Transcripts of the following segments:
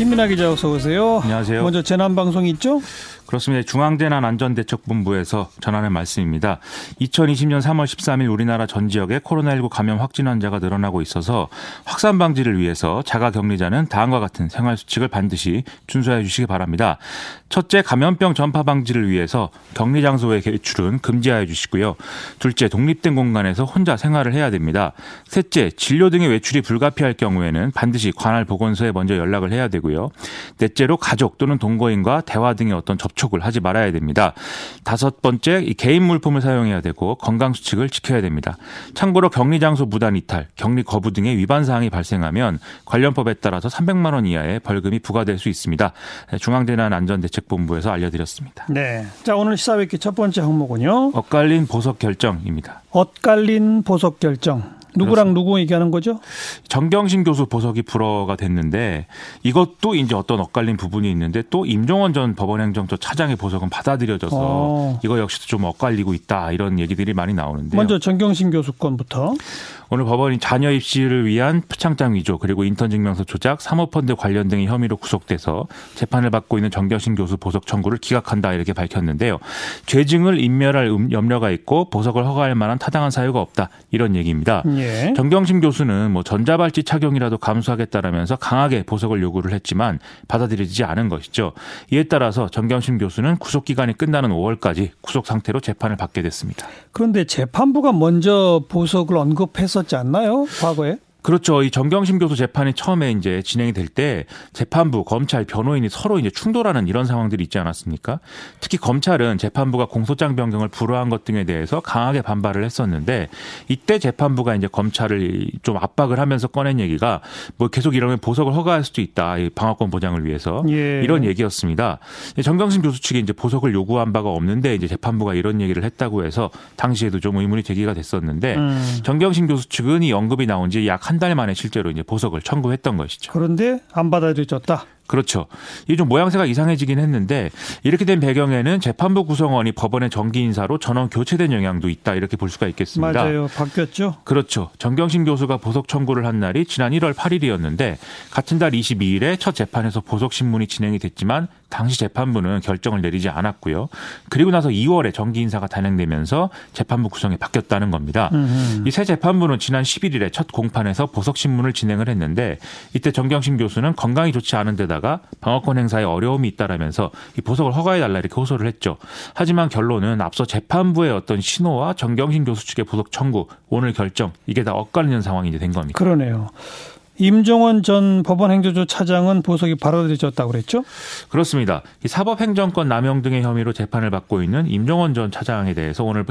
김민아 기자 어서 오세요. 안녕하세요. 먼저 재난 방송 있죠? 그렇습니다. 중앙재난안전대책본부에서 전하는 말씀입니다. 2020년 3월 13일 우리나라 전 지역에 코로나19 감염 확진 환자가 늘어나고 있어서 확산 방지를 위해서 자가 격리자는 다음과 같은 생활 수칙을 반드시 준수해 주시기 바랍니다. 첫째, 감염병 전파 방지를 위해서 격리 장소의 개출은 금지하여 주시고요. 둘째, 독립된 공간에서 혼자 생활을 해야 됩니다. 셋째, 진료 등의 외출이 불가피할 경우에는 반드시 관할 보건소에 먼저 연락을 해야 되고요. 넷째로 가족 또는 동거인과 대화 등의 어떤 접촉 접촉을 하지 말아야 됩니다. 다섯 번째, 개인 물품을 사용해야 되고 건강 수칙을 지켜야 됩니다. 참고로 격리 장소 무단 이탈, 격리 거부 등의 위반 사항이 발생하면 관련법에 따라서 300만 원 이하의 벌금이 부과될 수 있습니다. 중앙재난안전대책본부에서 알려드렸습니다. 네. 자, 오늘 시사회기 첫 번째 항목은요. 엇갈린 보석 결정입니다. 엇갈린 보석 결정. 누구랑. 누구 얘기하는 거죠? 정경심 교수 보석이 불어가 됐는데 이것도 이제 어떤 엇갈린 부분이 있는데 또 임종원 전 법원행정처 차장의 보석은 받아들여져서 어. 이거 역시도 좀 엇갈리고 있다 이런 얘기들이 많이 나오는데 먼저 정경심 교수 건부터 오늘 법원이 자녀 입시를 위한 표창장 위조 그리고 인턴 증명서 조작, 사모펀드 관련 등의 혐의로 구속돼서 재판을 받고 있는 정경심 교수 보석 청구를 기각한다 이렇게 밝혔는데요. 죄증을 인멸할 음, 염려가 있고 보석을 허가할 만한 타당한 사유가 없다 이런 얘기입니다. 예. 정경심 교수는 뭐 전자발찌 착용이라도 감수하겠다라면서 강하게 보석을 요구를 했지만 받아들여지지 않은 것이죠. 이에 따라서 정경심 교수는 구속 기간이 끝나는 5월까지 구속 상태로 재판을 받게 됐습니다. 그런데 재판부가 먼저 보석을 언급해서 있었지 않나요? 과거에? 그렇죠. 이 정경심 교수 재판이 처음에 이제 진행이 될 때 재판부, 검찰, 변호인이 서로 이제 충돌하는 이런 상황들이 있지 않았습니까? 특히 검찰은 재판부가 공소장 변경을 불허한 것 등에 대해서 강하게 반발을 했었는데 이때 재판부가 이제 검찰을 좀 압박을 하면서 꺼낸 얘기가 뭐 계속 이러면 보석을 허가할 수도 있다. 이 방어권 보장을 위해서 예. 이런 얘기였습니다. 정경심 교수 측이 이제 보석을 요구한 바가 없는데 이제 재판부가 이런 얘기를 했다고 해서 당시에도 좀 의문이 제기가 됐었는데 음. 정경심 교수 측은 이 언급이 나온 지약 한 달 만에 실제로 이제 보석을 청구했던 것이죠. 그런데 안 받아들여졌다. 그렇죠. 이게 좀 모양새가 이상해지긴 했는데 이렇게 된 배경에는 재판부 구성원이 법원의 정기 인사로 전원 교체된 영향도 있다 이렇게 볼 수가 있겠습니다. 맞아요. 바뀌었죠. 그렇죠. 정경심 교수가 보석 청구를 한 날이 지난 1월 8일이었는데 같은 달 22일에 첫 재판에서 보석 신문이 진행이 됐지만 당시 재판부는 결정을 내리지 않았고요. 그리고 나서 2월에 정기 인사가 단행되면서 재판부 구성이 바뀌었다는 겁니다. 이 새 재판부는 지난 11일에 첫 공판에서 보석 신문을 진행을 했는데 이때 정경심 교수는 건강이 좋지 않은 데다 하다가 방어권 행사에 어려움이 있다라면서 이 보석을 허가해 달라 이렇게 호소를 했죠. 하지만 결론은 앞서 재판부의 어떤 신호와 정경심 교수 측의 보석 청구 오늘 결정 이게 다 엇갈리는 상황이 된 겁니다. 그러네요. 임종원 전 법원행정처 차장은 보석이 받아들여졌다고 그랬죠? 그렇습니다. 이 사법행정권 남용 등의 혐의로 재판을 받고 있는 임종원 전 차장에 대해서 오늘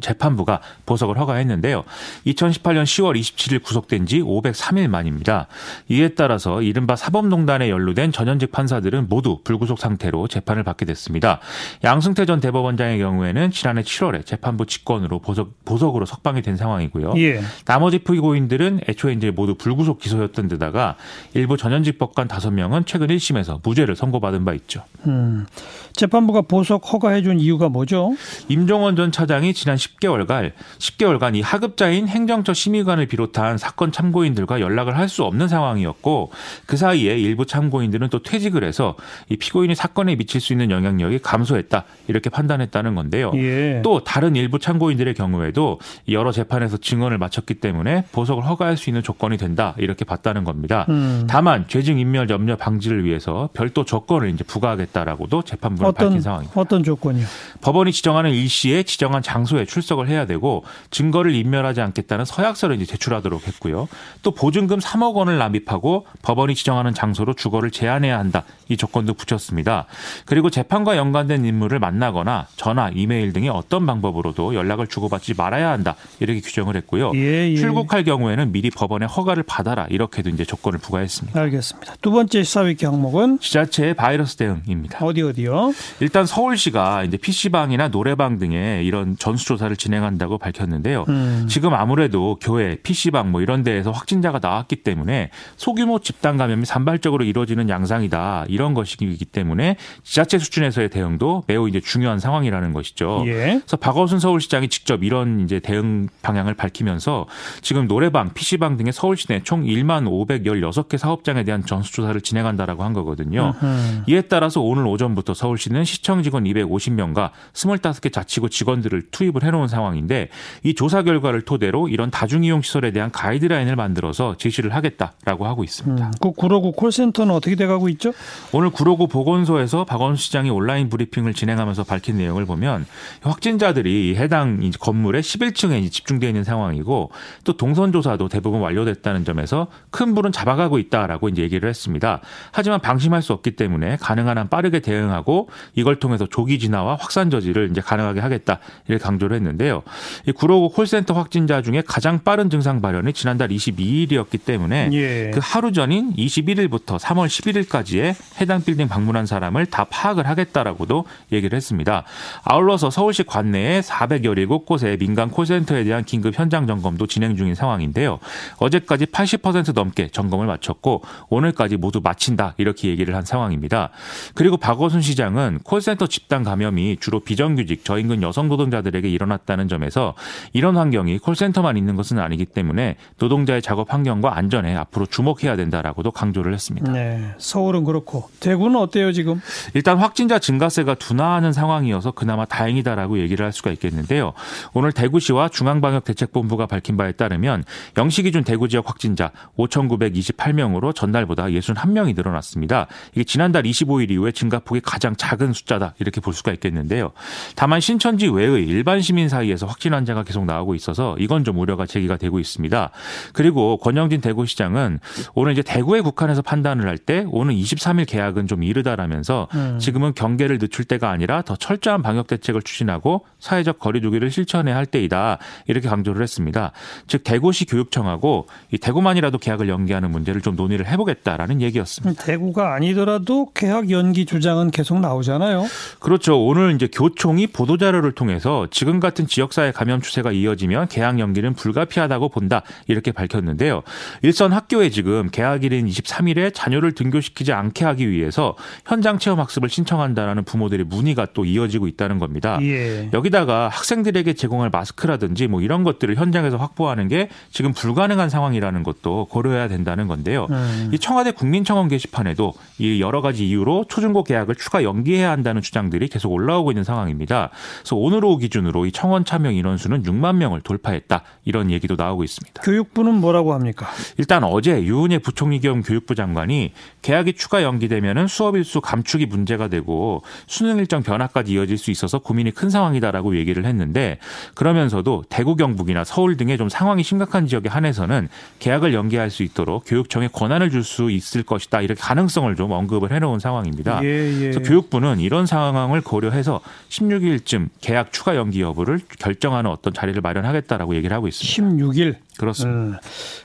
재판부가 보석을 허가했는데요. 2018년 10월 27일 구속된 지 503일 만입니다. 이에 따라서 이른바 사법농단에 연루된 전현직 판사들은 모두 불구속 상태로 재판을 받게 됐습니다. 양승태 전 대법원장의 경우에는 지난해 7월에 재판부 직권으로 보석, 보석으로 석방이 된 상황이고요. 예. 나머지 피고인들은 애초에 이제 모두 불구속 기소였 있었던 데다가 일부 전현직 법관 5명은 최근 1심에서 무죄를 선고받은 바 있죠. 음, 재판부가 보석 허가해 준 이유가 뭐죠? 임종원 전 차장이 지난 10개월간 10개월간 이 하급자인 행정처 심의관을 비롯한 사건 참고인들과 연락을 할 수 없는 상황이었고 그 사이에 일부 참고인들은 또 퇴직을 해서 이 피고인이 사건에 미칠 수 있는 영향력이 감소했다 이렇게 판단했다는 건데요. 예. 또 다른 일부 참고인들의 경우에도 여러 재판에서 증언을 마쳤기 때문에 보석을 허가할 수 있는 조건이 된다 이렇게 봤. 봤다는 겁니다. 음. 다만 죄증 인멸 염려 방지를 위해서 별도 조건을 이제 부과하겠다라고도 재판부는 어떤, 밝힌 상황입니다. 어떤 조건이요? 법원이 지정하는 일시에 지정한 장소에 출석을 해야 되고 증거를 인멸하지 않겠다는 서약서를 이제 제출하도록 했고요. 또 보증금 3억 원을 납입하고 법원이 지정하는 장소로 주거를 제한해야 한다. 이 조건도 붙였습니다. 그리고 재판과 연관된 인물을 만나거나 전화, 이메일 등의 어떤 방법으로도 연락을 주고받지 말아야 한다. 이렇게 규정을 했고요. 예, 예. 출국할 경우에는 미리 법원의 허가를 받아라. 이렇게 이렇게도 이제 조건을 부과했습니다. 알겠습니다. 두 번째 시사위기 항목은 지자체의 바이러스 대응입니다. 어디 어디요? 일단 서울시가 이제 PC방이나 노래방 등의 이런 전수조사를 진행한다고 밝혔는데요. 음. 지금 아무래도 교회, PC방 뭐 이런 데에서 확진자가 나왔기 때문에 소규모 집단 감염이 산발적으로 이루어지는 양상이다. 이런 것이기 때문에 지자체 수준에서의 대응도 매우 이제 중요한 상황이라는 것이죠. 예. 그래서 박원순 서울시장이 직접 이런 이제 대응 방향을 밝히면서 지금 노래방, PC방 등의 서울시 내총 1만 7만 516개 사업장에 대한 전수조사를 진행한다라고 한 거거든요. 으흠. 이에 따라서 오늘 오전부터 서울시는 시청 직원 250명과 25개 자치구 직원들을 투입을 해놓은 상황인데 이 조사 결과를 토대로 이런 다중이용 시설에 대한 가이드라인을 만들어서 제시를 하겠다라고 하고 있습니다. 음, 그 구로구 콜센터는 어떻게 돼가고 있죠? 오늘 구로구 보건소에서 박원순 시장이 온라인 브리핑을 진행하면서 밝힌 내용을 보면 확진자들이 해당 건물의 11층에 집중되어 있는 상황이고 또 동선 조사도 대부분 완료됐다는 점에서 큰 불은 잡아가고 있다라고 이제 얘기를 했습니다. 하지만 방심할 수 없기 때문에 가능한 한 빠르게 대응하고 이걸 통해서 조기 진화와 확산 저지를 이제 가능하게 하겠다 이렇게 강조를 했는데요. 이 구로구 콜센터 확진자 중에 가장 빠른 증상 발현이 지난달 22일이었기 때문에 예. 그 하루 전인 21일부터 3월 11일까지의 해당 빌딩 방문한 사람을 다 파악을 하겠다라고도 얘기를 했습니다. 아울러서 서울시 관내에 417곳의 민간 콜센터에 대한 긴급 현장 점검도 진행 중인 상황인데요. 어제까지 80% 넘게 점검을 마쳤고 오늘까지 모두 마친다 이렇게 얘기를 한 상황입니다. 그리고 박원순 시장은 콜센터 집단 감염이 주로 비정규직 저임금 여성 노동자들에게 일어났다는 점에서 이런 환경이 콜센터만 있는 것은 아니기 때문에 노동자의 작업 환경과 안전에 앞으로 주목해야 된다라고도 강조를 했습니다. 네, 서울은 그렇고 대구는 어때요 지금? 일단 확진자 증가세가 둔화하는 상황이어서 그나마 다행이다라고 얘기를 할 수가 있겠는데요. 오늘 대구시와 중앙방역대책본부가 밝힌 바에 따르면 영시 기준 대구 지역 확진자 5,928명으로 전날보다 61명이 늘어났습니다. 이게 지난달 25일 이후에 증가폭이 가장 작은 숫자다 이렇게 볼 수가 있겠는데요. 다만 신천지 외의 일반 시민 사이에서 확진 환자가 계속 나오고 있어서 이건 좀 우려가 제기가 되고 있습니다. 그리고 권영진 대구시장은 오늘 이제 대구에 국한해서 판단을 할 때 오는 23일 계약은 좀 이르다라면서 음. 지금은 경계를 늦출 때가 아니라 더 철저한 방역 대책을 추진하고 사회적 거리두기를 실천해야 할 때이다 이렇게 강조를 했습니다. 즉 대구시 교육청하고 이 대구만이라도 계약을 연기하는 문제를 좀 논의를 해보겠다라는 얘기였습니다. 대구가 아니더라도 계약 연기 주장은 계속 나오잖아요. 그렇죠. 오늘 이제 교총이 보도 자료를 통해서 지금 같은 지역사회 감염 추세가 이어지면 계약 연기는 불가피하다고 본다 이렇게 밝혔는데요. 일선 학교에 지금 개학일인 23일에 자녀를 등교시키지 않게 하기 위해서 현장 체험 학습을 신청한다라는 부모들의 문의가 또 이어지고 있다는 겁니다. 예. 여기다가 학생들에게 제공할 마스크라든지 뭐 이런 것들을 현장에서 확보하는 게 지금 불가능한 상황이라는 것도 고려 해야 된다는 건데요. 음. 이 청와대 국민청원 게시판에도 이 여러 가지 이유로 초중고 개학을 추가 연기해야 한다는 주장들이 계속 올라오고 있는 상황입니다. 그래서 오늘 오후 기준으로 이 청원 참여 인원수는 6만 명을 돌파했다 이런 얘기도 나오고 있습니다. 교육부는 뭐라고 합니까? 일단 어제 유은혜 부총리 겸 교육부 장관이 개학이 추가 연기되면 수업 일수 감축이 문제가 되고 수능 일정 변화까지 이어질 수 있어서 고민이 큰 상황이다라고 얘기를 했는데 그러면서도 대구 경북이나 서울 등의 좀 상황이 심각한 지역에 한해서는 개학을 연기할 수 있도록 교육청에 권한을 줄 수 있을 것이다 이렇게 가능성을 좀 언급을 해놓은 상황입니다. 예, 예. 그래서 교육부는 이런 상황을 고려해서 16일쯤 개학 추가 연기 여부를 결정하는 어떤 자리를 마련하겠다라고 얘기를 하고 있습니다. 16일 그렇습니다. 음.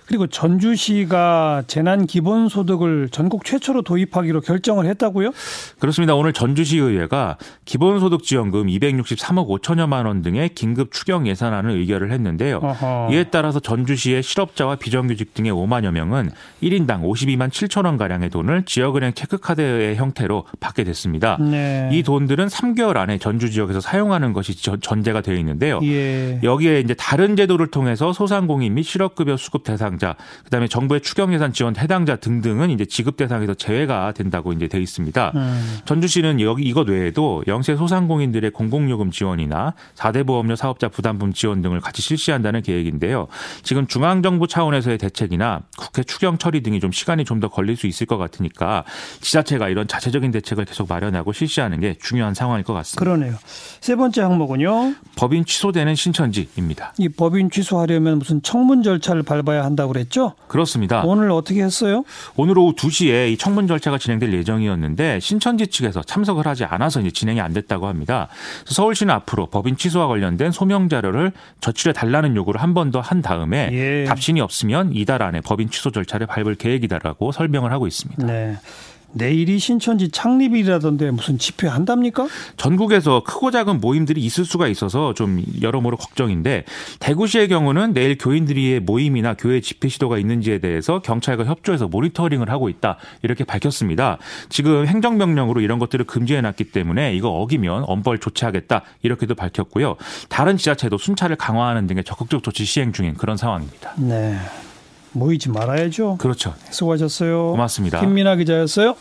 그리고 전주시가 재난 기본소득을 전국 최초로 도입하기로 결정을 했다고요? 그렇습니다. 오늘 전주시 의회가 기본소득 지원금 263억 5천여만 원 등의 긴급 추경 예산안을 의결을 했는데요. 어허. 이에 따라서 전주시의 실업자와 비정규직 등의 5만여 명은 1인당 52만 7천 원 가량의 돈을 지역은행 체크카드의 형태로 받게 됐습니다. 네. 이 돈들은 3개월 안에 전주 지역에서 사용하는 것이 전제가 되어 있는데요. 예. 여기에 이제 다른 제도를 통해서 소상공인 및 실업급여 수급 대상자, 그다음에 정부의 추경 예산 지원 해당자 등등은 이제 지급 대상에서 제외가 된다고 이제 돼 있습니다. 음. 전주시는 여기 이것 외에도 영세 소상공인들의 공공요금 지원이나 4대 보험료 사업자 부담금 지원 등을 같이 실시한다는 계획인데요. 지금 중앙정부 차원에서의 대책이나 국회 추경 처리 등이 좀 시간이 좀 더 걸릴 수 있을 것 같으니까 지자체가 이런 자체적인 대책을 계속 마련하고 실시하는 게 중요한 상황일 것 같습니다. 그러네요. 세 번째 항목은요. 법인 취소되는 신천지입니다. 이 법인 취소하려면 무슨 청 청문 절차를 밟아야 한다고 그랬죠? 그렇습니다. 오늘 어떻게 했어요? 오늘 오후 2시에 이 청문 절차가 진행될 예정이었는데 신천지 측에서 참석을 하지 않아서 이제 진행이 안 됐다고 합니다. 서울시는 앞으로 법인 취소와 관련된 소명 자료를 저출해 달라는 요구를 한 번 더 한 다음에 예. 답신이 없으면 이달 안에 법인 취소 절차를 밟을 계획이다라고 설명을 하고 있습니다. 네. 내일이 신천지 창립일이라던데 무슨 집회 한답니까? 전국에서 크고 작은 모임들이 있을 수가 있어서 좀 여러모로 걱정인데 대구시의 경우는 내일 교인들의 모임이나 교회 집회 시도가 있는지에 대해서 경찰과 협조해서 모니터링을 하고 있다 이렇게 밝혔습니다. 지금 행정명령으로 이런 것들을 금지해놨기 때문에 이거 어기면 엄벌 조치하겠다 이렇게도 밝혔고요. 다른 지자체도 순찰을 강화하는 등의 적극적 조치 시행 중인 그런 상황입니다. 네. 모이지 말아야죠. 그렇죠. 수고하셨어요. 고맙습니다. 김민아 기자였어요.